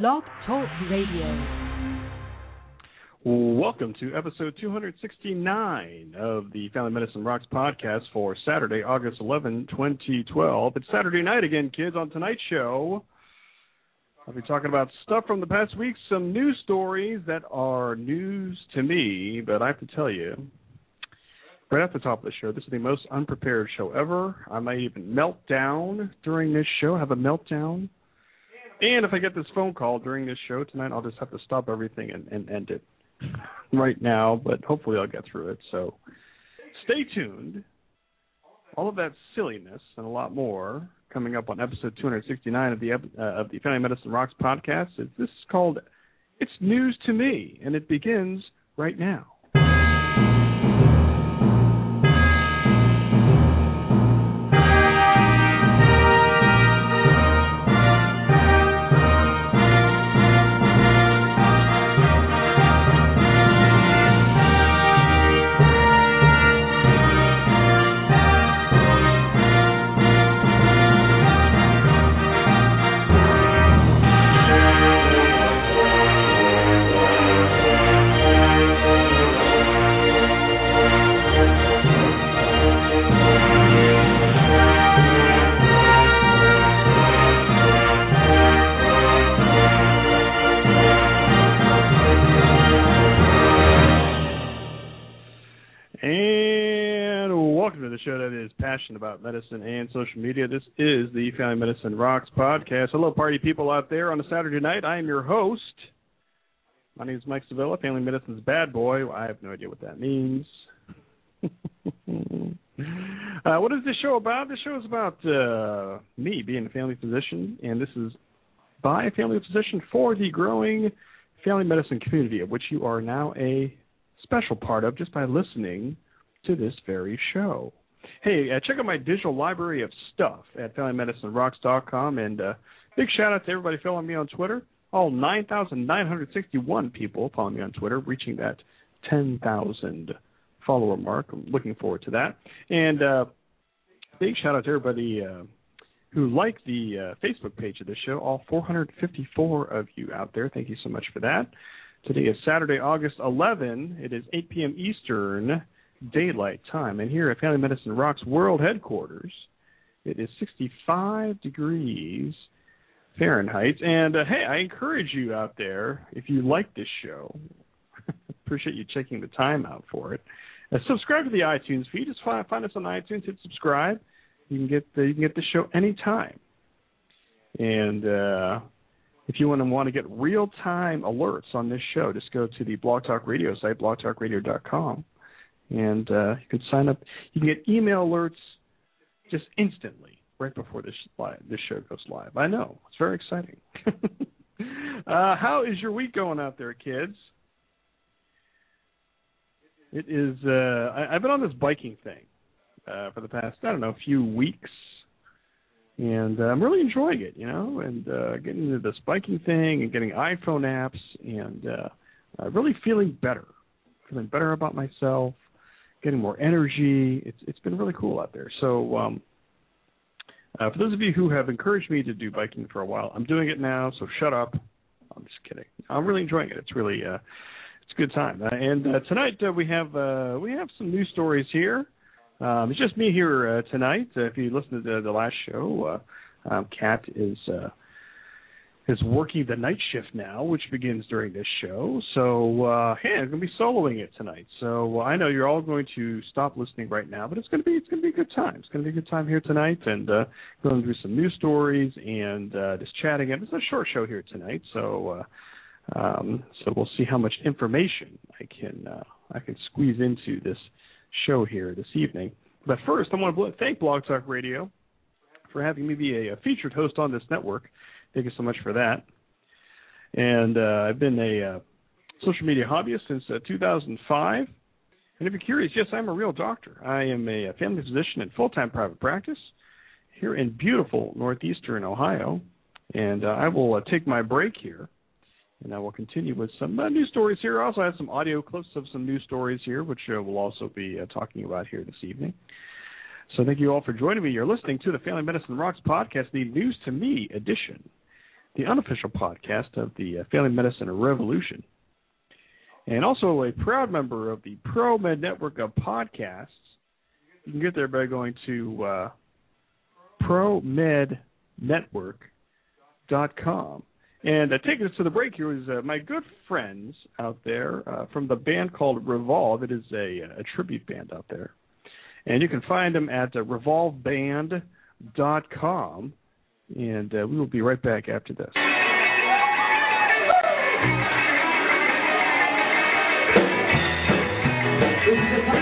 Blog Talk Radio. Welcome to episode 269 of the Family Medicine Rocks podcast for Saturday, August 11, 2012. It's Saturday night again, kids. On tonight's show, I'll be talking about stuff from the past week, some news stories that are news to me, but I have to tell you, right at the top of the show, this is the most unprepared show ever. I might even melt down during this show, have a meltdown. And if I get this phone call during this show tonight, I'll just have to stop everything and, and end it right now, but hopefully I'll get through it. So stay tuned. All of that silliness and a lot more coming up on episode 269 of the uh, of the Family Medicine Rocks podcast. This is called "It's News to Me," and it begins right now. About medicine and social media. This is the Family Medicine Rocks podcast. Hello, party people out there on a Saturday night. I am your host. My name is Mike Sevilla, Family Medicine's bad boy. I have no idea what that means. uh, what is this show about? This show is about uh, me being a family physician, and this is by a family physician for the growing family medicine community, of which you are now a special part of just by listening to this very show. Hey, uh, check out my digital library of stuff at FamilyMedicineRocks.com, and uh, big shout out to everybody following me on Twitter. All 9,961 people following me on Twitter, reaching that 10,000 follower mark. I'm looking forward to that. And uh, big shout out to everybody uh, who liked the uh, Facebook page of the show. All 454 of you out there. Thank you so much for that. Today is Saturday, August 11. It is 8 p.m. Eastern Daylight Time. And here at Family Medicine Rocks World Headquarters, it is 65 degrees Fahrenheit. And uh, hey, I encourage you out there, if you like this show, appreciate you checking the time out for it. Uh, subscribe to the iTunes feed. Just find, find us on iTunes, hit subscribe. You can get the, you can get the show anytime. And uh, if you want to want to get real time alerts on this show, just go to the Blog Talk Radio site, blogtalkradio.com, and uh, you can sign up. You can get email alerts just instantly right before this live, this show goes live. I know it's very exciting. uh, how is your week going out there, kids? It is. Uh, I, I've been on this biking thing uh, for the past I don't know a few weeks and uh, I'm really enjoying it, you know, and uh, getting into the spiking thing and getting iPhone apps and uh, uh, really feeling better, feeling better about myself, getting more energy. It's it's been really cool out there. So um, uh, for those of you who have encouraged me to do biking for a while, I'm doing it now. So shut up. I'm just kidding. I'm really enjoying it. It's really uh, it's a good time. Uh, and uh, tonight uh, we have uh, we have some news stories here. Um, it's just me here uh, tonight. Uh, if you listened to the, the last show, uh, um, Kat is uh, is working the night shift now, which begins during this show. So, uh, hey, I'm going to be soloing it tonight. So uh, I know you're all going to stop listening right now, but it's going to be it's going to be a good time. It's going to be a good time here tonight, and uh, going through some news stories and uh, just chatting. And it's a short show here tonight, so. Uh, um, so we'll see how much information I can uh, I can squeeze into this show here this evening. But first, I want to thank Blog Talk Radio for having me be a, a featured host on this network. Thank you so much for that. And uh, I've been a uh, social media hobbyist since uh, 2005. And if you're curious, yes, I'm a real doctor. I am a, a family physician in full time private practice here in beautiful northeastern Ohio. And uh, I will uh, take my break here and I will continue with some uh, news stories here. I also have some audio clips of some news stories here, which uh, we'll also be uh, talking about here this evening. So thank you all for joining me. You're listening to the Family Medicine Rocks podcast, the News to Me edition. The unofficial podcast of the uh, Family Medicine Revolution, and also a proud member of the ProMed Network of podcasts. You can get there by going to uh, promednetwork.com. And uh, taking us to the break here is uh, my good friends out there uh, from the band called Revolve. It is a, a tribute band out there. And you can find them at uh, revolveband.com. And uh, we will be right back after this. That's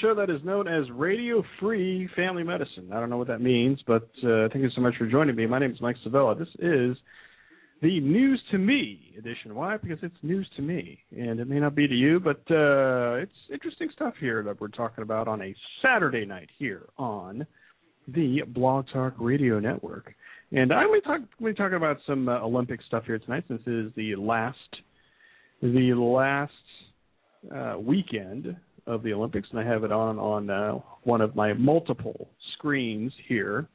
show that is known as Radio Free Family Medicine. I don't know what that means, but uh, thank you so much for joining me. My name is Mike Sevilla. This is the News to Me edition. Why? Because it's news to me, and it may not be to you, but uh, it's interesting stuff here that we're talking about on a Saturday night here on the Blog Talk Radio Network. And going to talk. We're talking about some uh, Olympic stuff here tonight, since it is the last, the last uh, weekend of the Olympics, and I have it on on uh, one of my multiple screens here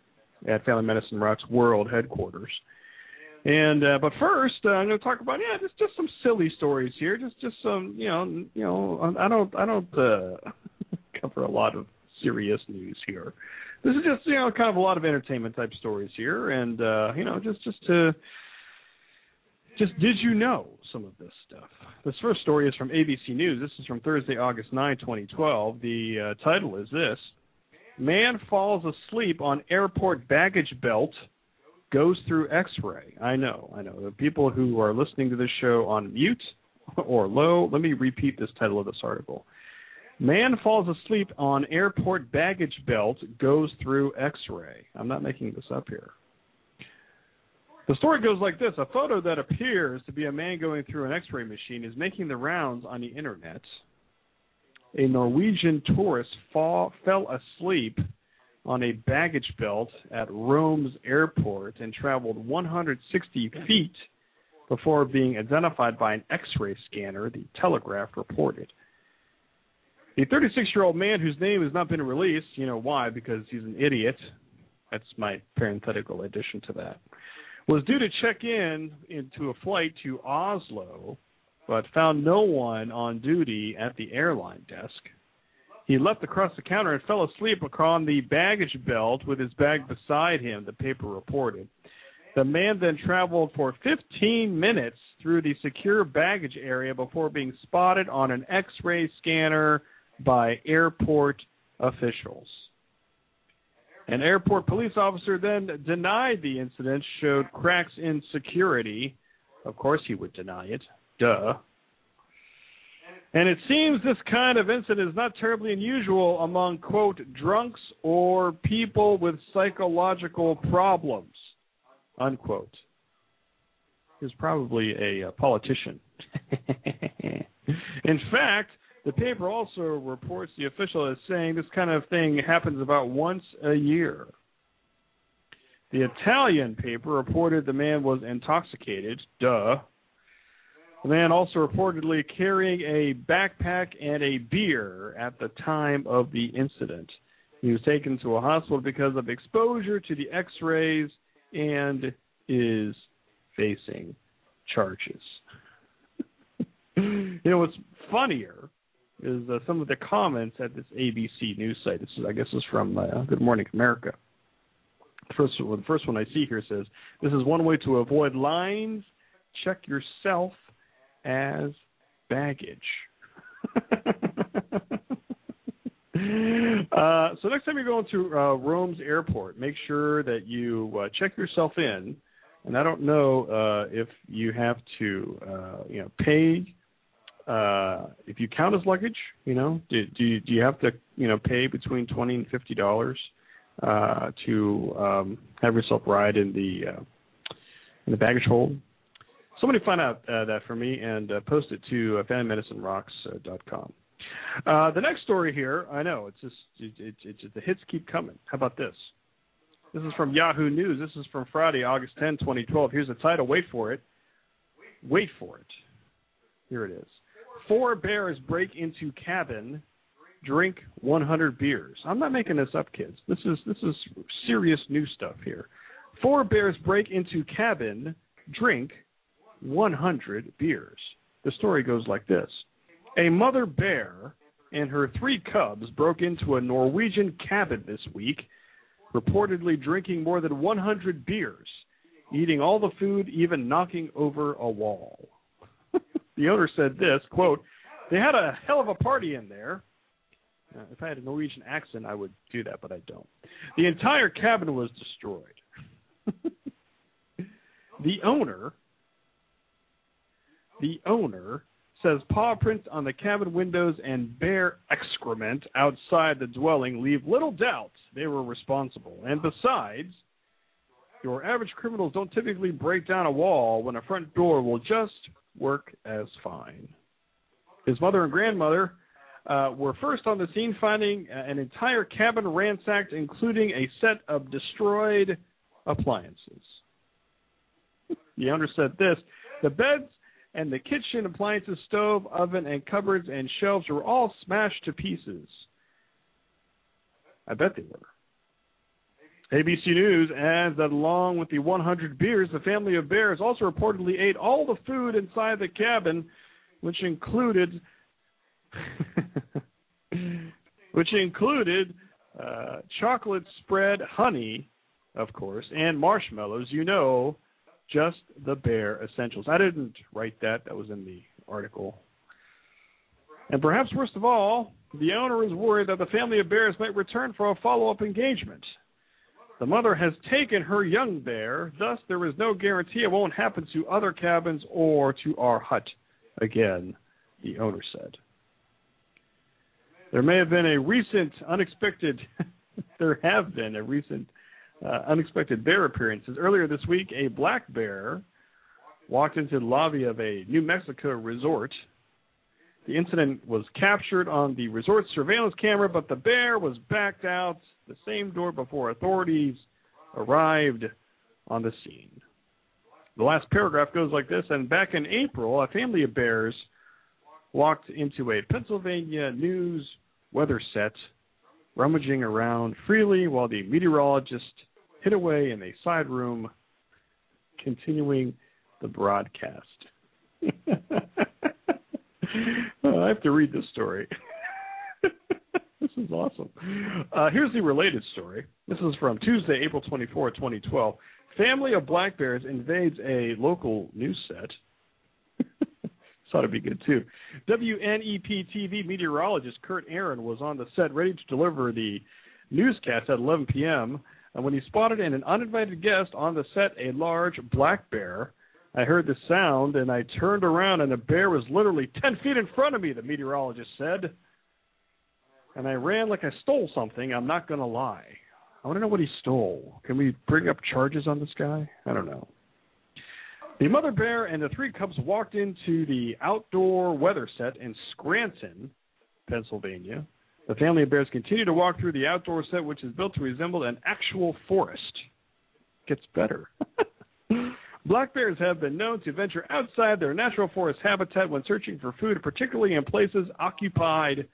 at Family Medicine Rocks World headquarters. And uh, but first, uh, I'm going to talk about yeah, just just some silly stories here. Just just some you know you know I don't I don't uh, cover a lot of serious news here. This is just you know kind of a lot of entertainment type stories here, and uh, you know just just to just did you know some of this stuff? This first story is from ABC News. This is from Thursday, August 9, 2012. The uh, title is this Man falls asleep on airport baggage belt, goes through x ray. I know, I know. The people who are listening to this show on mute or low, let me repeat this title of this article. Man falls asleep on airport baggage belt, goes through x ray. I'm not making this up here. The story goes like this A photo that appears to be a man going through an x ray machine is making the rounds on the internet. A Norwegian tourist fall, fell asleep on a baggage belt at Rome's airport and traveled 160 feet before being identified by an x ray scanner, the Telegraph reported. The 36 year old man, whose name has not been released, you know why? Because he's an idiot, That's my parenthetical addition to that. Was due to check in into a flight to Oslo, but found no one on duty at the airline desk. He leapt across the counter and fell asleep upon the baggage belt with his bag beside him, the paper reported. The man then traveled for 15 minutes through the secure baggage area before being spotted on an x ray scanner by airport officials. An airport police officer then denied the incident showed cracks in security. Of course, he would deny it. Duh. And it seems this kind of incident is not terribly unusual among, quote, drunks or people with psychological problems, unquote. He's probably a, a politician. In fact, the paper also reports the official as saying this kind of thing happens about once a year. The Italian paper reported the man was intoxicated. Duh. The man also reportedly carrying a backpack and a beer at the time of the incident. He was taken to a hospital because of exposure to the x rays and is facing charges. you know what's funnier is uh, some of the comments at this ABC news site. This is, I guess, is from uh, Good Morning America. The first, well, the first one I see here says, "This is one way to avoid lines. Check yourself as baggage." uh, so next time you're going to uh, Rome's airport, make sure that you uh, check yourself in. And I don't know uh, if you have to, uh, you know, pay uh, if you count as luggage, you know, do, do you, do you have to you know pay between twenty and fifty dollars uh, to um, have yourself ride in the uh, in the baggage hold? Somebody find out uh, that for me and uh, post it to uh, fanmedicinerocks.com. Uh, the next story here, I know it's just it, it, the hits keep coming. How about this? This is from Yahoo News. This is from Friday, August 10, 2012. Here's the title. Wait for it. Wait for it. Here it is. Four bears break into cabin, drink 100 beers. I'm not making this up, kids. This is this is serious new stuff here. Four bears break into cabin, drink 100 beers. The story goes like this: A mother bear and her three cubs broke into a Norwegian cabin this week, reportedly drinking more than 100 beers, eating all the food, even knocking over a wall. The owner said this quote, They had a hell of a party in there. If I had a Norwegian accent, I would do that, but I don't. The entire cabin was destroyed. the owner, the owner says paw prints on the cabin windows and bear excrement outside the dwelling leave little doubt they were responsible. And besides, your average criminals don't typically break down a wall when a front door will just work as fine. His mother and grandmother uh, were first on the scene, finding an entire cabin ransacked, including a set of destroyed appliances. the owner said this The beds and the kitchen appliances, stove, oven, and cupboards and shelves were all smashed to pieces. I bet they were. ABC News adds that along with the 100 beers, the family of bears also reportedly ate all the food inside the cabin, which included which included uh, chocolate spread honey, of course, and marshmallows. You know, just the bear essentials. I didn't write that; that was in the article. And perhaps worst of all, the owner is worried that the family of bears might return for a follow-up engagement. The mother has taken her young bear, thus there is no guarantee it won't happen to other cabins or to our hut again, the owner said. There may have been a recent unexpected there have been a recent uh, unexpected bear appearances. Earlier this week, a black bear walked into the lobby of a New Mexico resort. The incident was captured on the resort surveillance camera, but the bear was backed out the same door before authorities arrived on the scene. The last paragraph goes like this And back in April, a family of bears walked into a Pennsylvania news weather set, rummaging around freely while the meteorologist hid away in a side room, continuing the broadcast. I have to read this story. this is awesome. Uh, here's the related story. This is from Tuesday, April 24, 2012. Family of black bears invades a local news set. Thought it'd be good too. WNEP TV meteorologist Kurt Aaron was on the set ready to deliver the newscast at 11 p.m. And when he spotted in an uninvited guest on the set, a large black bear, I heard the sound and I turned around and the bear was literally 10 feet in front of me, the meteorologist said. And I ran like I stole something, I'm not going to lie. I want to know what he stole. Can we bring up charges on this guy? I don't know. The mother bear and the three cubs walked into the outdoor weather set in Scranton, Pennsylvania. The family of bears continue to walk through the outdoor set, which is built to resemble an actual forest. Gets better. Black bears have been known to venture outside their natural forest habitat when searching for food, particularly in places occupied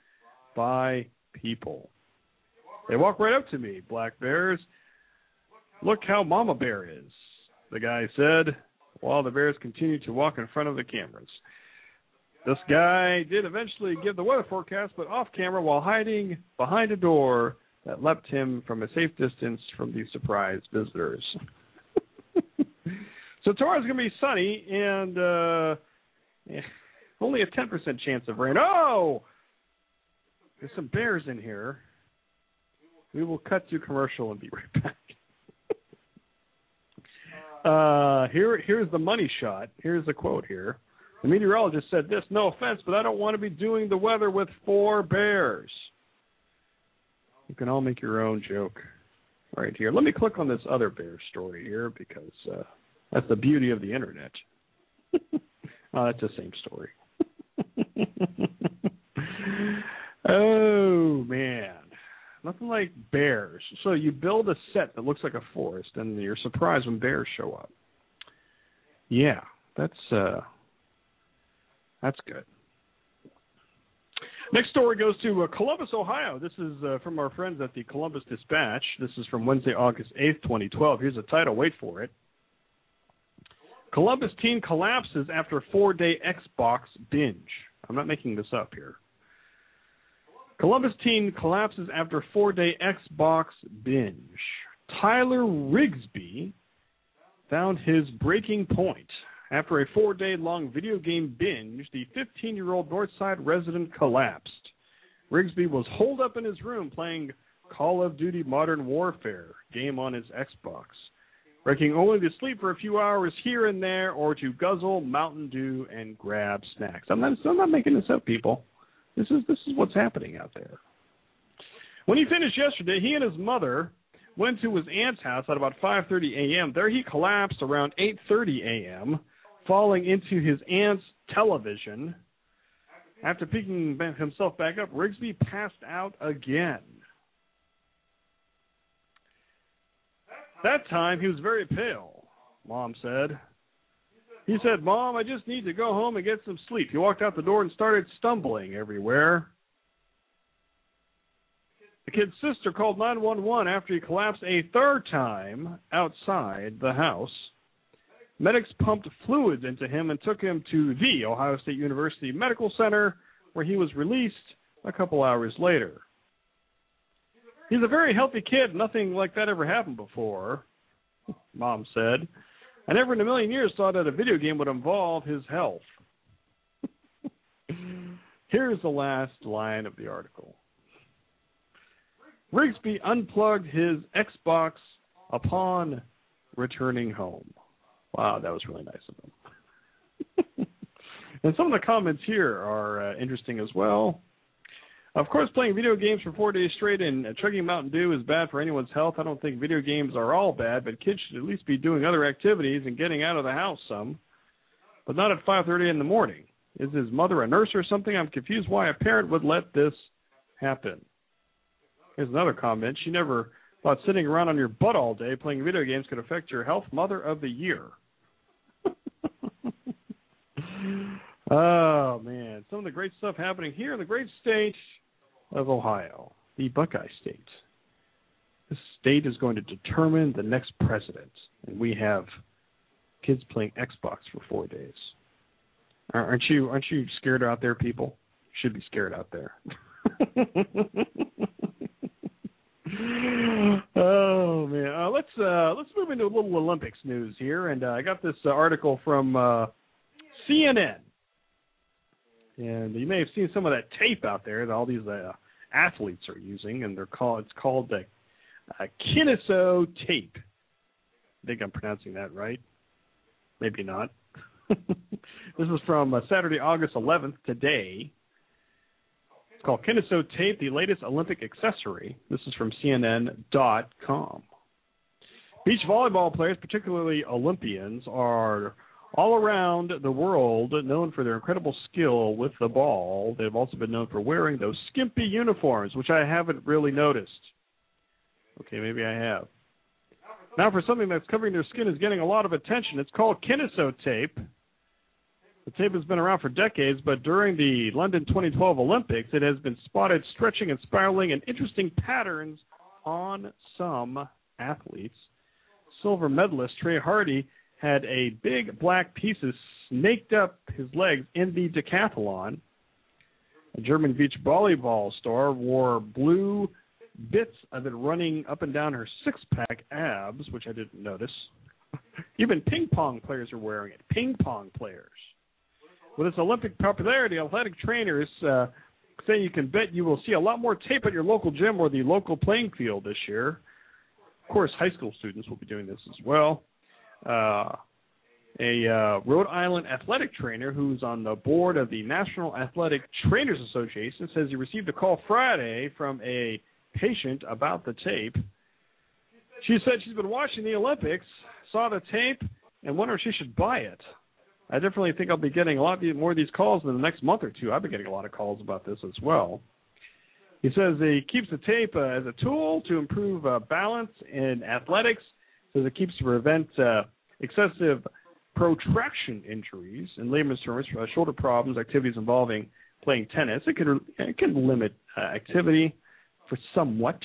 by people. They walk right up to me, black bears. Look how Mama Bear is, the guy said while the Bears continued to walk in front of the cameras. This guy did eventually give the weather forecast, but off camera while hiding behind a door that left him from a safe distance from the surprised visitors. so tomorrow's going to be sunny and uh, only a 10% chance of rain. Oh! There's some bears in here. We will cut to commercial and be right back. Uh, here, here's the money shot. Here's the quote here. The meteorologist said this No offense, but I don't want to be doing the weather with four bears. You can all make your own joke right here. Let me click on this other bear story here because uh, that's the beauty of the internet. oh, that's the same story. oh, man. Nothing like bears. So you build a set that looks like a forest, and you're surprised when bears show up. Yeah, that's uh, that's good. Next story goes to uh, Columbus, Ohio. This is uh, from our friends at the Columbus Dispatch. This is from Wednesday, August 8th, 2012. Here's the title. Wait for it. Columbus teen collapses after four day Xbox binge. I'm not making this up here. Columbus teen collapses after four day Xbox binge. Tyler Rigsby found his breaking point. After a four day long video game binge, the 15 year old Northside resident collapsed. Rigsby was holed up in his room playing Call of Duty Modern Warfare game on his Xbox, breaking only to sleep for a few hours here and there or to guzzle Mountain Dew and grab snacks. I'm not, I'm not making this up, people. This is this is what's happening out there. When he finished yesterday, he and his mother went to his aunt's house at about 5:30 a.m. There he collapsed around 8:30 a.m., falling into his aunt's television. After picking himself back up, Rigsby passed out again. That time he was very pale, Mom said. He said, Mom, I just need to go home and get some sleep. He walked out the door and started stumbling everywhere. The kid's sister called 911 after he collapsed a third time outside the house. Medics pumped fluids into him and took him to the Ohio State University Medical Center, where he was released a couple hours later. He's a very healthy kid. Nothing like that ever happened before, Mom said. I never in a million years thought that a video game would involve his health. Here's the last line of the article. Rigsby unplugged his Xbox upon returning home. Wow, that was really nice of him. and some of the comments here are uh, interesting as well. Of course, playing video games for four days straight and chugging Mountain Dew is bad for anyone's health. I don't think video games are all bad, but kids should at least be doing other activities and getting out of the house some, but not at 5:30 in the morning. Is his mother a nurse or something? I'm confused why a parent would let this happen. Here's another comment. She never thought sitting around on your butt all day playing video games could affect your health. Mother of the year. oh man, some of the great stuff happening here in the great state of Ohio, the Buckeye State. This state is going to determine the next president, and we have kids playing Xbox for four days. Aren't you? Aren't you scared out there, people? You should be scared out there. oh man, uh, let's uh, let's move into a little Olympics news here, and uh, I got this uh, article from uh, CNN, and you may have seen some of that tape out there that all these uh, athletes are using, and they're called it's called the uh, Kinesio tape. I think I'm pronouncing that right. Maybe not. this is from uh, Saturday, August 11th, today. It's called Kinesio Tape, the latest Olympic accessory. This is from CNN.com. Beach volleyball players, particularly Olympians, are all around the world known for their incredible skill with the ball. They've also been known for wearing those skimpy uniforms, which I haven't really noticed. Okay, maybe I have. Now, for something that's covering their skin is getting a lot of attention. It's called Kinesio tape. The tape has been around for decades, but during the London 2012 Olympics, it has been spotted stretching and spiraling in interesting patterns on some athletes. Silver medalist Trey Hardee had a big black pieces snaked up his legs in the decathlon. A German beach volleyball star wore blue bits of it running up and down her six pack abs, which I didn't notice. Even ping pong players are wearing it. Ping pong players. With its Olympic popularity, athletic trainers uh, say you can bet you will see a lot more tape at your local gym or the local playing field this year. Of course, high school students will be doing this as well. Uh, a uh, Rhode Island athletic trainer who's on the board of the National Athletic Trainers Association says he received a call Friday from a patient about the tape. She said she's been watching the Olympics, saw the tape, and wondered if she should buy it. I definitely think I'll be getting a lot more of these calls in the next month or two. I've been getting a lot of calls about this as well. He says he keeps the tape uh, as a tool to improve uh, balance in athletics. Says it keeps to prevent uh, excessive protraction injuries in layman's terms, uh, shoulder problems, activities involving playing tennis. It can it can limit uh, activity for somewhat.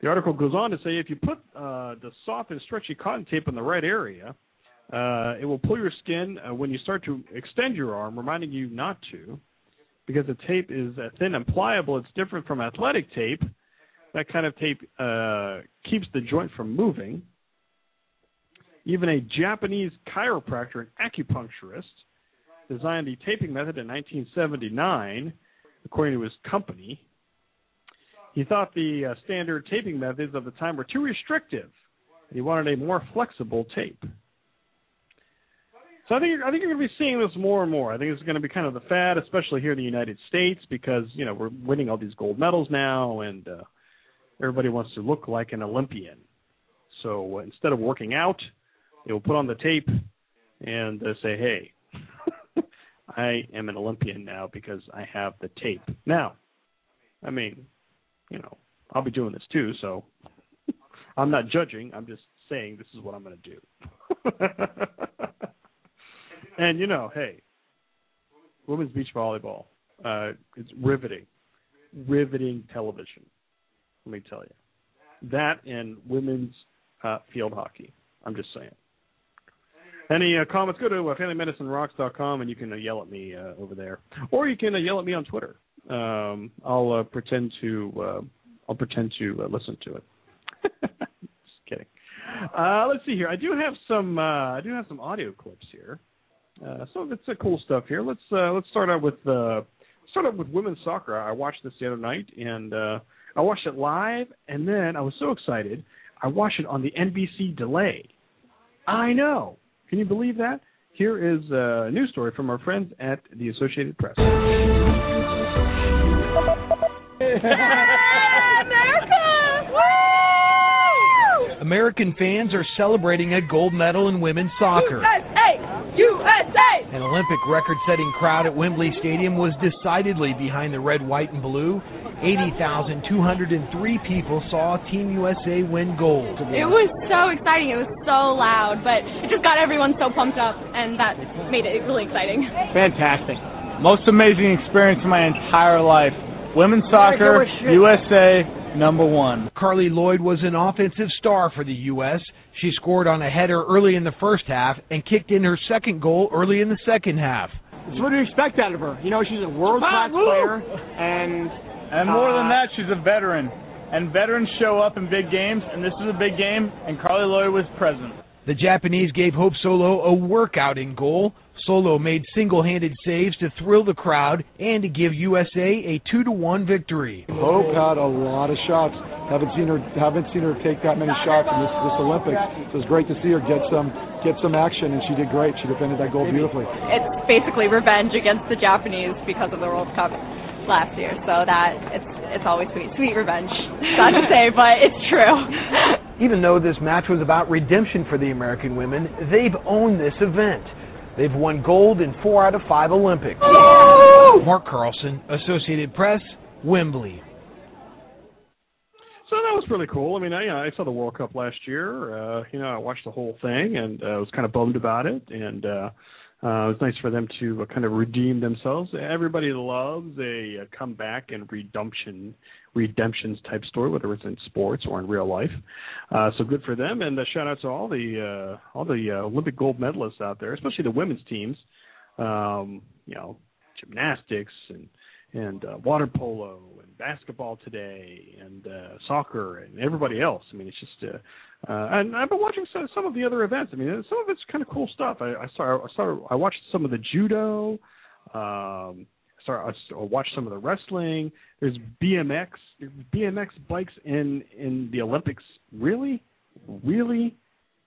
The article goes on to say if you put uh, the soft and stretchy cotton tape in the right area, uh, it will pull your skin uh, when you start to extend your arm, reminding you not to, because the tape is uh, thin and pliable. It's different from athletic tape. That kind of tape keeps the joint from moving. Even a Japanese chiropractor and acupuncturist designed the taping method in 1979, according to his company. He thought the uh, standard taping methods of the time were too restrictive. He wanted a more flexible tape. So I think I think you're going to be seeing this more and more. I think it's going to be kind of the fad, especially here in the United States, because you know we're winning all these gold medals now, and uh, everybody wants to look like an Olympian. So uh, instead of working out, they will put on the tape and say, "Hey, I am an Olympian now because I have the tape." Now, I mean, you know, I'll be doing this too, so I'm not judging. I'm just saying this is what I'm going to do. and you know, hey, women's beach volleyball, uh, it's riveting, riveting television. Let me tell you, that and women's uh, field hockey. I'm just saying. Any uh, comments? Go to uh, FamilyMedicineRocks.com and you can uh, yell at me uh, over there, or you can uh, yell at me on Twitter um, I'll uh, pretend to uh, I'll pretend to uh, listen to it. Just kidding. Uh, let's see here. I do have some uh, I do have some audio clips here. Uh, of it's uh, cool stuff here. Let's uh, let's start out with uh, start out with women's soccer. I watched this the other night and uh, I watched it live, and then I was so excited. I watched it on the NBC delay. I know. Can you believe that? Here is a news story from our friends at the Associated Press. America! Woo! American fans are celebrating a gold medal in women's soccer. USA! USA! An Olympic record setting crowd at Wembley Stadium was decidedly behind the red, white, and blue. 80,203 people saw Team USA win gold. It was so exciting. It was so loud, but it just got everyone so pumped up, and that made it really exciting. Fantastic. Most amazing experience of my entire life. Women's soccer, USA, number one. Carli Lloyd was an offensive star for the U.S. She scored on a header early in the first half and kicked in her second goal early in the second half. It's what do you expect out of her? You know, she's a world class player, and And more than uh, that, she's a veteran. And veterans show up in big games, and this is a big game, and Carli Lloyd was present. The Japanese gave Hope Solo a workout in goal. Solo made single-handed saves to thrill the crowd and to give USA a 2 to 1 victory. Hope had a lot of shots. Haven't seen her haven't seen her take that many shots in this, this Olympics. So it's great to see her get some get some action, and she did great. She defended that goal beautifully. It's basically revenge against the Japanese because of the World Cup last year. So that it's it's always sweet, sweet revenge. Sad to say, but it's true. Even though this match was about redemption for the American women, they've owned this event. They've won gold in four out of five Olympics. Mark Carlson, Associated Press, Wembley. So that was really cool. I mean, I, I saw the World Cup last year. Uh, you know, I watched the whole thing and uh, was kind of bummed about it. And uh, uh, it was nice for them to uh, kind of redeem themselves. Everybody loves a, a comeback and redemption, redemptions type story, whether it's in sports or in real life. Uh, so good for them. And uh, shout out to all the uh, all the uh, Olympic gold medalists out there, especially the women's teams. Um, you know, gymnastics and and uh, water polo and basketball today and uh, soccer and everybody else. I mean, it's just. Uh, uh, and I've been watching some, some of the other events. I mean, some of it's kind of cool stuff. I, I saw, I saw, I watched some of the judo. Um, Saw, I saw- I watched some of the wrestling. There's BMX, BMX bikes in in the Olympics. Really, really?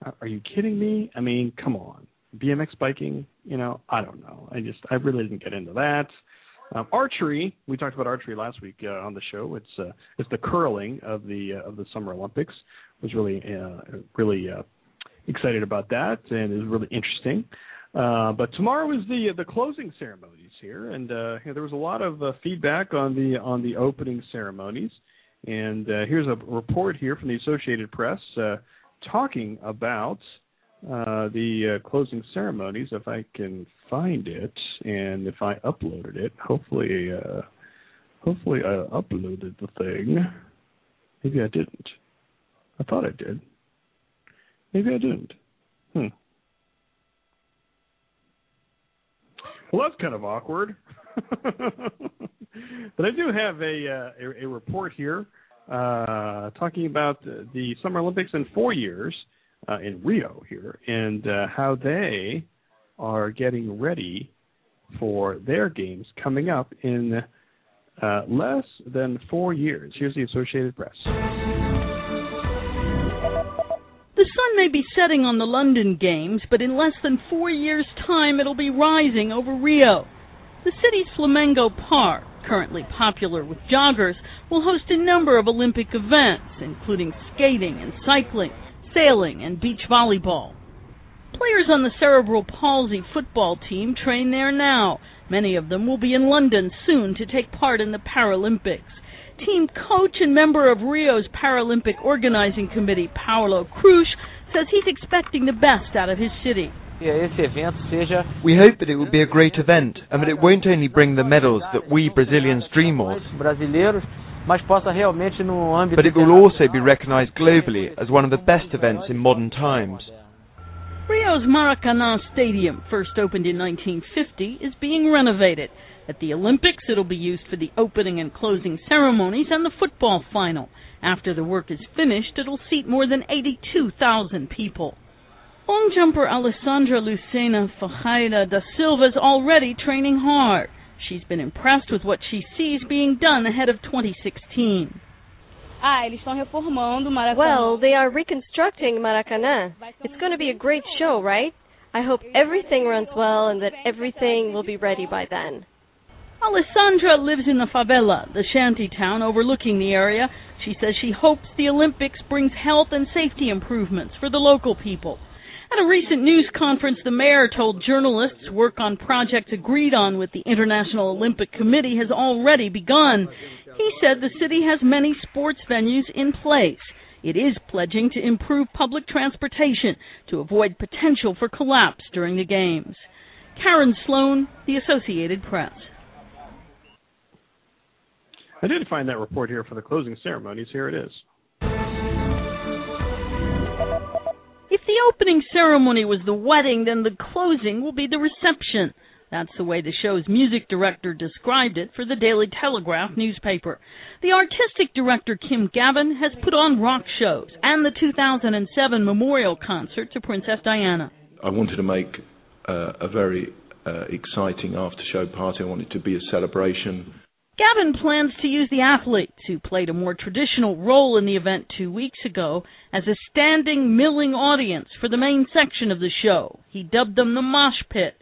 Are are you kidding me? I mean, come on, BMX biking. You know, I don't know. I just, I really didn't get into that. Um, archery. We talked about archery last week uh, on the show. It's uh, it's the curling of the uh, of the Summer Olympics. Was really uh, really uh, excited about that, and was really interesting. Uh, but tomorrow is the the closing ceremonies here, and uh, there was a lot of uh, feedback on the on the opening ceremonies. And uh, here's a report here from the Associated Press uh, talking about the closing ceremonies. If I can find it, and if I uploaded it, hopefully, hopefully I uploaded the thing. Maybe I didn't. I thought I did. Maybe I didn't. Well, that's kind of awkward. but I do have a uh, a, a report here uh, talking about the, Summer Olympics in four years uh, in Rio here, and uh, how they are getting ready for their games coming up in uh, less than four years. Here's the Associated Press. May be setting on the London Games, but in less than four years' time it'll be rising over Rio. The city's Flamengo Park, currently popular with joggers, will host a number of Olympic events, including skating and cycling, sailing, and beach volleyball. Players on the cerebral palsy football team train there now. Many of them will be in London soon to take part in the Paralympics. Team coach and member of Rio's Paralympic Organizing Committee, Paulo Cruz, says he's expecting the best out of his city. We hope that it will be a great event and that it won't only bring the medals that we Brazilians dream of, but it will also be recognized globally as one of the best events in modern times. Rio's Maracanã Stadium, first opened in 1950, is being renovated. At the Olympics, it'll be used for the opening and closing ceremonies and the football final. After the work is finished, it'll seat more than 82,000 people. Long jumper Alessandra Lucena Ferreira da Silva is already training hard. She's been impressed with what she sees being done ahead of 2016. Ah, eles estão reformando Maracanã. Well, they are reconstructing Maracanã. It's going to be a great show, right? I hope everything runs well and that everything will be ready by then. Alessandra lives in the favela, the shanty town overlooking the area. She says she hopes the Olympics brings health and safety improvements for the local people. At a recent news conference, the mayor told journalists work on projects agreed on with the International Olympic Committee has already begun. He said the city has many sports venues in place. It is pledging to improve public transportation to avoid potential for collapse during the Games. Karen Sloan, The Associated Press. I did find that report here for the closing ceremonies. Here it is. If the opening ceremony was the wedding, then the closing will be the reception. That's the way the show's music director described it for the Daily Telegraph newspaper. The artistic director, Kim Gavin, has put on rock shows and the 2007 memorial concert to Princess Diana. I wanted to make uh, a very uh, exciting after show party. I wanted it to be a celebration Gavin plans to use the athletes, who played a more traditional role in the event two weeks ago, as a standing milling audience for the main section of the show. He dubbed them the Mosh Pit.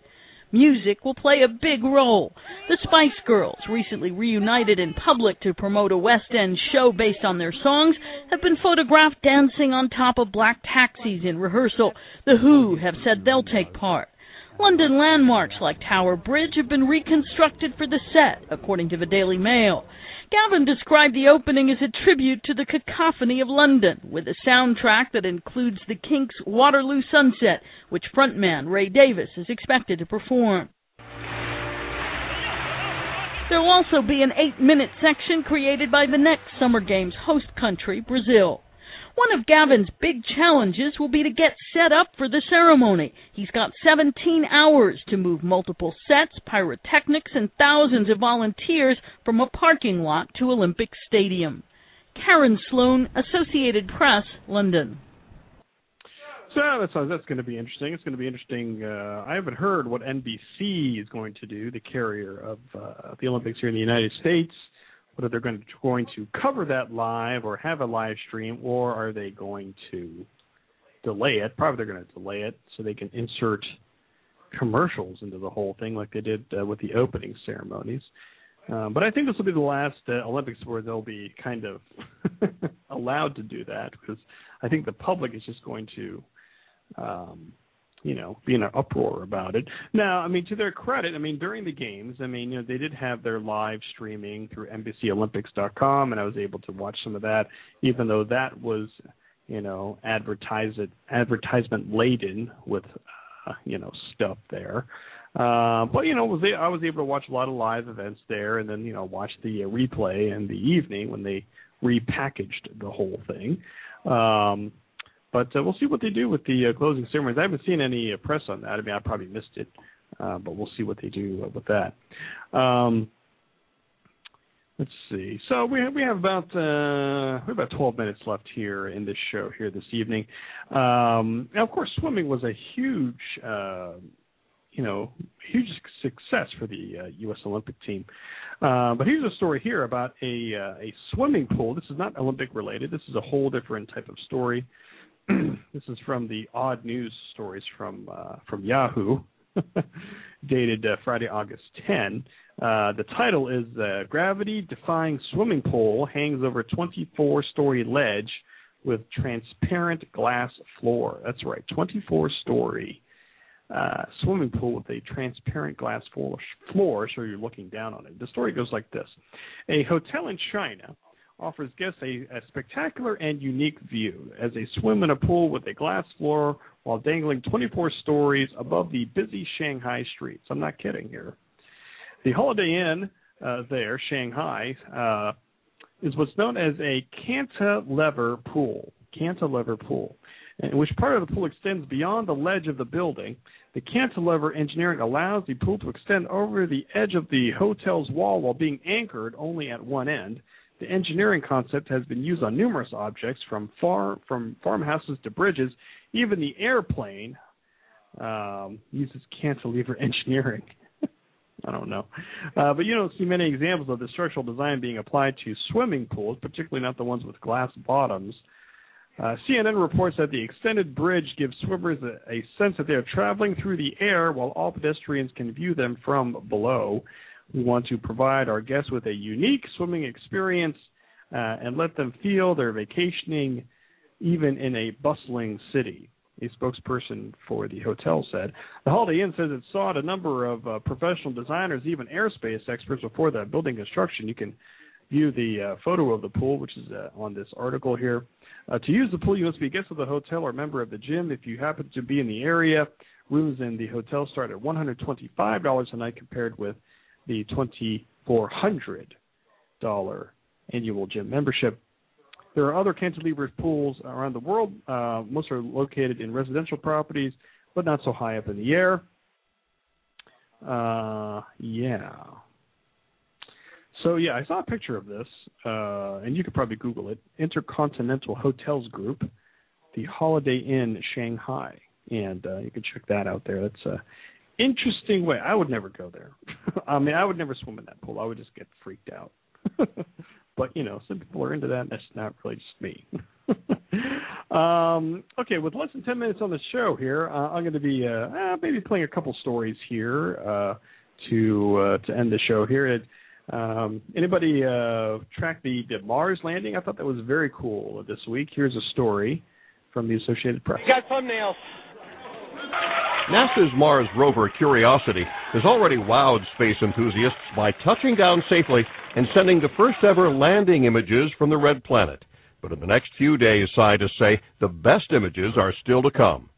Music will play a big role. The Spice Girls, recently reunited in public to promote a West End show based on their songs, have been photographed dancing on top of black taxis in rehearsal. The Who have said they'll take part. London landmarks like Tower Bridge have been reconstructed for the set, according to the Daily Mail. Gavin described the opening as a tribute to the cacophony of London, with a soundtrack that includes the Kinks' Waterloo Sunset, which frontman Ray Davies is expected to perform. There will also be an eight minute section created by the next Summer Games host country, Brazil. One of Gavin's big challenges will be to get set up for the ceremony. He's got 17 hours to move multiple sets, pyrotechnics, and thousands of volunteers from a parking lot to Olympic Stadium. Karen Sloan, Associated Press, London. So that's that's going to be interesting. It's going to be interesting. Uh, I haven't heard what NBC is going to do, the carrier of uh, the Olympics here in the United States whether they're going to, going to cover that live or have a live stream, or are they going to delay it? Probably they're going to delay it so they can insert commercials into the whole thing, like they did uh, with the opening ceremonies. Um, but I think this will be the last uh, Olympics where they'll be kind of allowed to do that because I think the public is just going to um, you know, be in an uproar about it. Now, I mean, to their credit, I mean, during the games, I mean, you know, they did have their live streaming through NBCOlympics.com, and I was able to watch some of that, even though that was, you know, advertisement advertisement laden with, uh, you know, stuff there. Uh, but you know, was I was able to watch a lot of live events there, and then you know, watch the uh, replay in the evening when they repackaged the whole thing. Um, but uh, we'll see what they do with the uh, closing ceremonies. I haven't seen any uh, press on that. I mean, I probably missed it, uh, but we'll see what they do uh, with that. Um, let's see. So we have, we have about uh, we have about 12 minutes left here in this show here this evening. Um, now, of course, swimming was a huge. Uh, you know, huge success for the uh, U.S. Olympic team. Uh, but here's a story here about a uh, a swimming pool. This is not Olympic related. This is a whole different type of story. this is from the odd news stories from uh, from Yahoo, dated uh, Friday, August 10. Uh, the title is uh, "Gravity Defying Swimming Pool Hangs Over 24-Story Ledge with Transparent Glass Floor." That's right, 24-story uh, swimming pool with a transparent glass floor, floor, so you're looking down on it. The story goes like this: A hotel in China offers guests a, a, spectacular and unique view as they swim in a pool with a glass floor while dangling 24 stories above the busy Shanghai streets. I'm not kidding here. The Holiday Inn uh, there, Shanghai, uh, is what's known as a cantilever pool. Cantilever pool, in which part of the pool extends beyond the ledge of the building. The cantilever engineering allows the pool to extend over the edge of the hotel's wall while being anchored only at one end the engineering concept has been used on numerous objects, from far from farmhouses to bridges. Even the airplane um, uses cantilever engineering. I don't know, uh, but you don't see many examples of the structural design being applied to swimming pools, particularly not the ones with glass bottoms. Uh, CNN reports that the extended bridge gives swimmers a, a, sense that they are traveling through the air while all pedestrians can view them from below. We want to provide our guests with a unique swimming experience uh, and let them feel they're vacationing even in a bustling city. A spokesperson for the hotel said. The Holiday Inn says it sought a number of uh, professional designers, even airspace experts, before the building construction. You can view the uh, photo of the pool, which is uh, on this article here. Uh, to use the pool, you must be a guest of the hotel or member of the gym. If you happen to be in the area, rooms in the hotel start at $125 a night compared with the $2,400 annual gym membership. There are other cantilever pools around the world. Uh, most are located in residential properties, but not so high up in the air. Uh, yeah. So yeah, I saw a picture of this, uh, and you could probably Google it. Intercontinental Hotels Group, the Holiday Inn Shanghai, and uh, you can check that out there. That's a interesting way. I would never go there. I mean, I would never swim in that pool. I would just get freaked out. but you know, some people are into that. That's not really just me. um, okay, with less than ten minutes on the show here, uh, I'm going to be uh, uh, maybe playing a couple stories here uh, to uh, to end the show here. It, um, anybody uh, track the, the Mars landing? I thought that was very cool this week. Here's a story from the Associated Press. You got thumbnails. NASA's Mars rover Curiosity has already wowed space enthusiasts by touching down safely and sending the first ever landing images from the red planet. But in the next few days, scientists say the best images are still to come.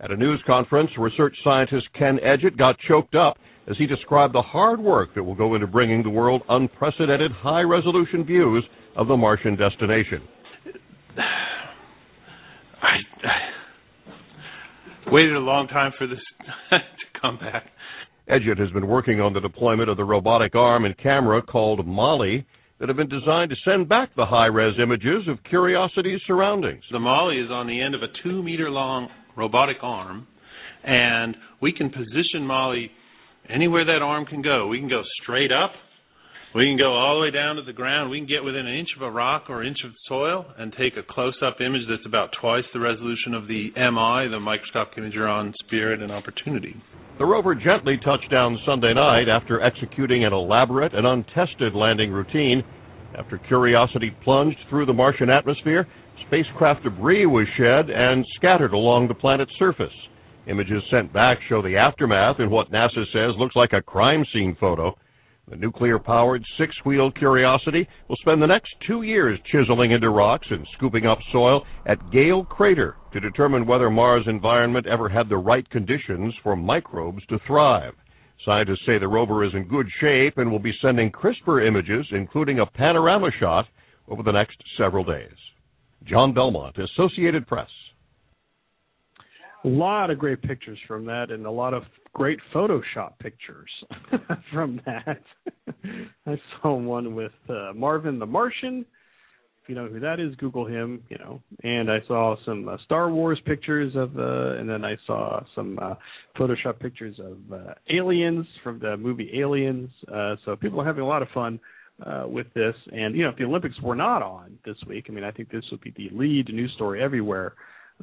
At a news conference, research scientist Ken Edgett got choked up as he described the hard work that will go into bringing the world unprecedented high resolution views of the Martian destination. I, I waited a long time for this to come back. Edgett has been working on the deployment of the robotic arm and camera called MAHLI that have been designed to send back the high res images of Curiosity's surroundings. The MAHLI is on the end of a two meter long robotic arm, and we can position MAHLI anywhere that arm can go. We can go straight up. We can go all the way down to the ground. We can get within an inch of a rock or inch of soil and take a close-up image that's about twice the resolution of the MI, the microscopic imager on Spirit and Opportunity. The rover gently touched down Sunday night after executing an elaborate and untested landing routine. After Curiosity plunged through the Martian atmosphere, spacecraft debris was shed and scattered along the planet's surface. Images sent back show the aftermath in what NASA says looks like a crime scene photo. The nuclear powered six wheel Curiosity will spend the next two years chiseling into rocks and scooping up soil at Gale Crater to determine whether Mars' environment ever had the right conditions for microbes to thrive. Scientists say the rover is in good shape and will be sending crisper images, including a panorama shot, over the next several days. John Belmont, Associated Press a lot of great pictures from that and a lot of great Photoshop pictures from that. I saw one with uh, Marvin the Martian. If you know who that is, Google him. You know, and I saw some uh, Star Wars pictures of, uh, and then I saw some uh, Photoshop pictures of uh, aliens from the movie Aliens. Uh, so people are having a lot of fun uh, with this. And you know, if the Olympics were not on this week, I mean, I think this would be the lead news story everywhere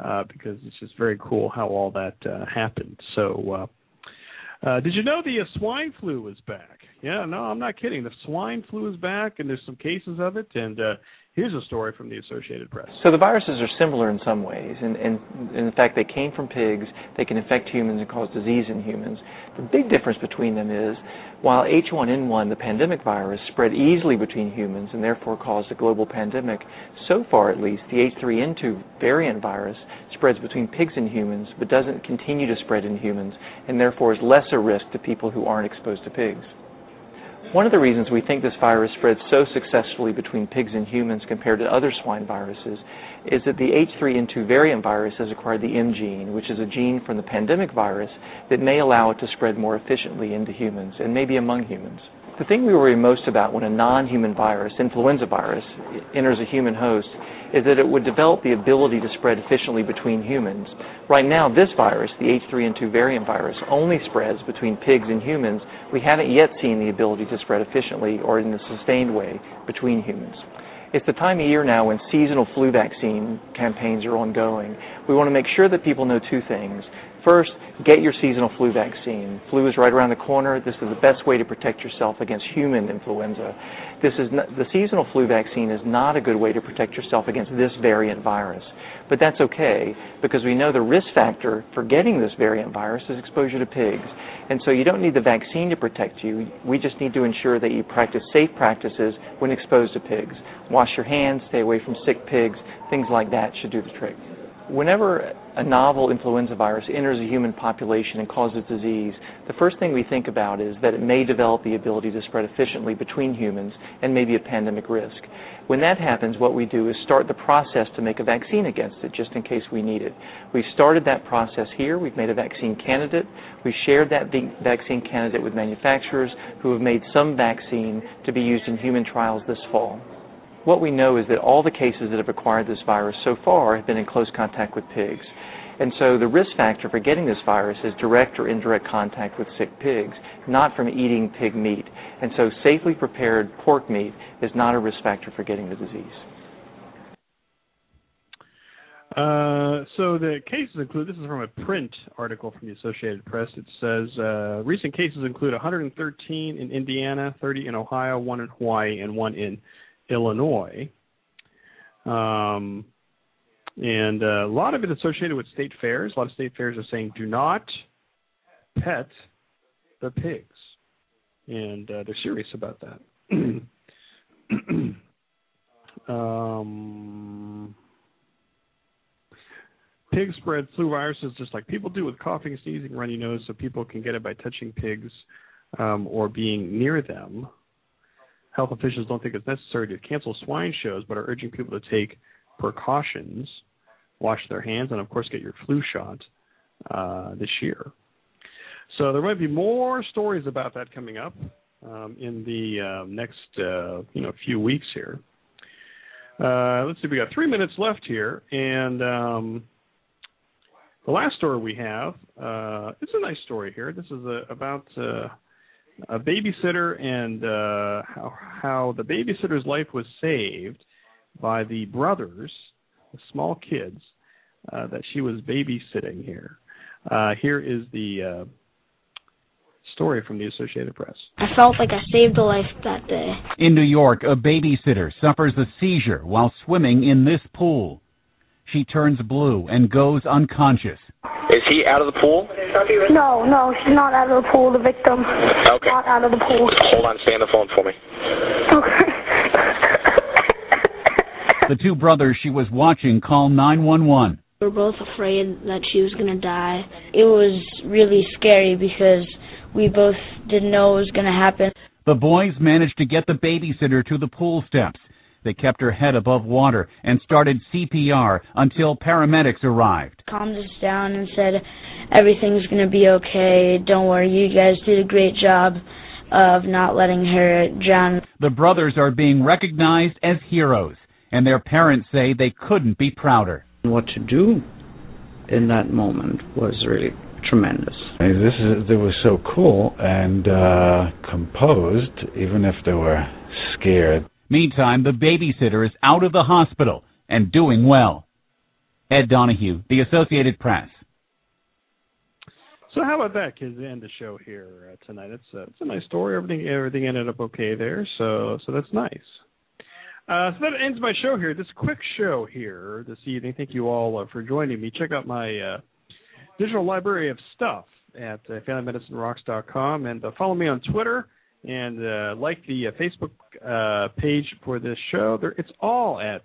uh, because it's just very cool how all that uh, happened. So, uh, uh, did you know the uh, swine flu was back? Yeah, no, I'm not kidding. The swine flu is back, and there's some cases of it. And uh, Here's a story from the Associated Press. So the viruses are similar in some ways, and, in fact, they came from pigs. They can infect humans and cause disease in humans. The big difference between them is, while H1N1, the pandemic virus, spread easily between humans and therefore caused a global pandemic, so far at least, the H3N2 variant virus spreads between pigs and humans, but doesn't continue to spread in humans, and therefore is less a risk to people who aren't exposed to pigs. One of the reasons we think this virus spreads so successfully between pigs and humans compared to other swine viruses is that the H3N2 variant virus has acquired the M gene, which is a gene from the pandemic virus that may allow it to spread more efficiently into humans and maybe among humans. The thing we worry most about when a non-human virus, influenza virus, enters a human host is that it would develop the ability to spread efficiently between humans. Right now, this virus, the H3N2 variant virus, only spreads between pigs and humans. We haven't yet seen the ability to spread efficiently or in a sustained way between humans. It's the time of year now when seasonal flu vaccine campaigns are ongoing. We want to make sure that people know two things. First, get your seasonal flu vaccine. Flu is right around the corner. This is the best way to protect yourself against human influenza. The seasonal flu vaccine is not a good way to protect yourself against this variant virus. But that's okay because we know the risk factor for getting this variant virus is exposure to pigs. And so you don't need the vaccine to protect you. We just need to ensure that you practice safe practices when exposed to pigs. Wash your hands, stay away from sick pigs, things like that should do the trick. Whenever a novel influenza virus enters a human population and causes disease, the first thing we think about is that it may develop the ability to spread efficiently between humans and maybe a pandemic risk. When that happens, what we do is start the process to make a vaccine against it, just in case we need it. We've started that process here. We've made a vaccine candidate. We've shared that vaccine candidate with manufacturers who have made some vaccine to be used in human trials this fall. What we know is that all the cases that have acquired this virus so far have been in close contact with pigs. And so the risk factor for getting this virus is direct or indirect contact with sick pigs, not from eating pig meat. And so safely prepared pork meat is not a risk factor for getting the disease. Uh, so the cases include this is from a print article from the Associated Press. It says uh, recent cases include 113 in Indiana, 30 in Ohio, one in Hawaii, and one in Illinois. Um, and uh, a lot of it associated with state fairs. A lot of state fairs are saying do not pet the pigs, and uh, they're serious about that. um, pigs spread flu viruses just like people do with coughing, sneezing, runny nose, so people can get it by touching pigs um, or being near them. Health officials don't think it's necessary to cancel swine shows, but are urging people to take precautions, wash their hands, and of course get your flu shot uh, this year. So there might be more stories about that coming up um, in the uh, next uh, you know few weeks here. Uh, let's see, we got three minutes left here, and um, the last story we have uh, it's a nice story here. This is a, about uh, a babysitter and uh, how, how the babysitter's life was saved by the brothers, the small kids, uh, that she was babysitting here. Uh, here is the uh, story from the Associated Press. I felt like I saved a life that day. In New York, a babysitter suffers a seizure while swimming in this pool. She turns blue and goes unconscious. Is he out of the pool? No, no, she's not out of the pool. The victim. Okay. Not out of the pool. Hold on, stay on the phone for me. Okay. The two brothers she was watching call 911. We were both afraid that she was going to die. It was really scary because we both didn't know what was going to happen. The boys managed to get the babysitter to the pool steps. They kept her head above water and started CPR until paramedics arrived. Calmed us down and said, everything's going to be okay. Don't worry, you guys did a great job of not letting her drown. The brothers are being recognized as heroes, and their parents say they couldn't be prouder. What to do in that moment was really tremendous. This is it was so cool and uh, composed, even if they were scared. Meantime, the babysitter is out of the hospital and doing well. Ed Donahue, The Associated Press. So how about that, kids? End the show here uh, tonight. It's uh, it's a nice story. Everything everything ended up okay there. So so that's nice. Uh, so that ends my show here. This quick show here this evening. Thank you all uh, for joining me. Check out my uh, digital library of stuff at uh, FamilyMedicineRocks.com and uh, follow me on Twitter and uh, like the uh, Facebook uh, page for this show. It's all at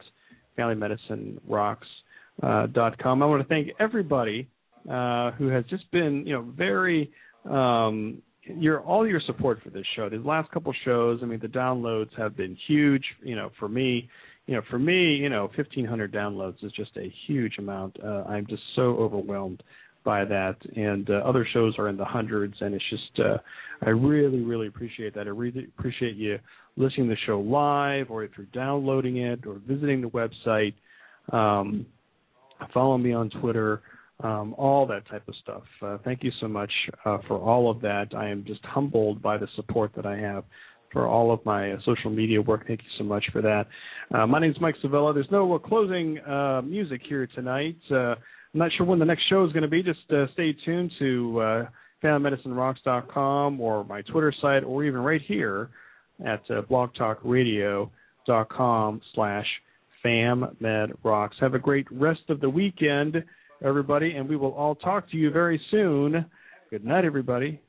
FamilyMedicineRocks.com. I want to thank everybody uh, who has just been, you know, very um, your all your support for this show. These last couple shows, I mean, the downloads have been huge. You know, for me, you know, for me, you know, 1,500 downloads is just a huge amount. Uh, I'm just so overwhelmed by that, and uh, other shows are in the hundreds, and it's just uh, I really, really appreciate that. I really appreciate you listening to the show live, or if you're downloading it, or visiting the website. Um, follow me on Twitter um, all that type of stuff. Uh, thank you so much uh, for all of that. I am just humbled by the support that I have for all of my uh, social media work. Thank you so much for that. Uh, my name is Mike Sevilla. There's no uh, closing music here tonight. I'm not sure when the next show is going to be. Just stay tuned to uh, FamilyMedicineRocks.com or my Twitter site or even right here at uh, blogtalkradio.com slash FamMedRocks. Have a great rest of the weekend everybody, and we will all talk to you very soon. Good night, everybody.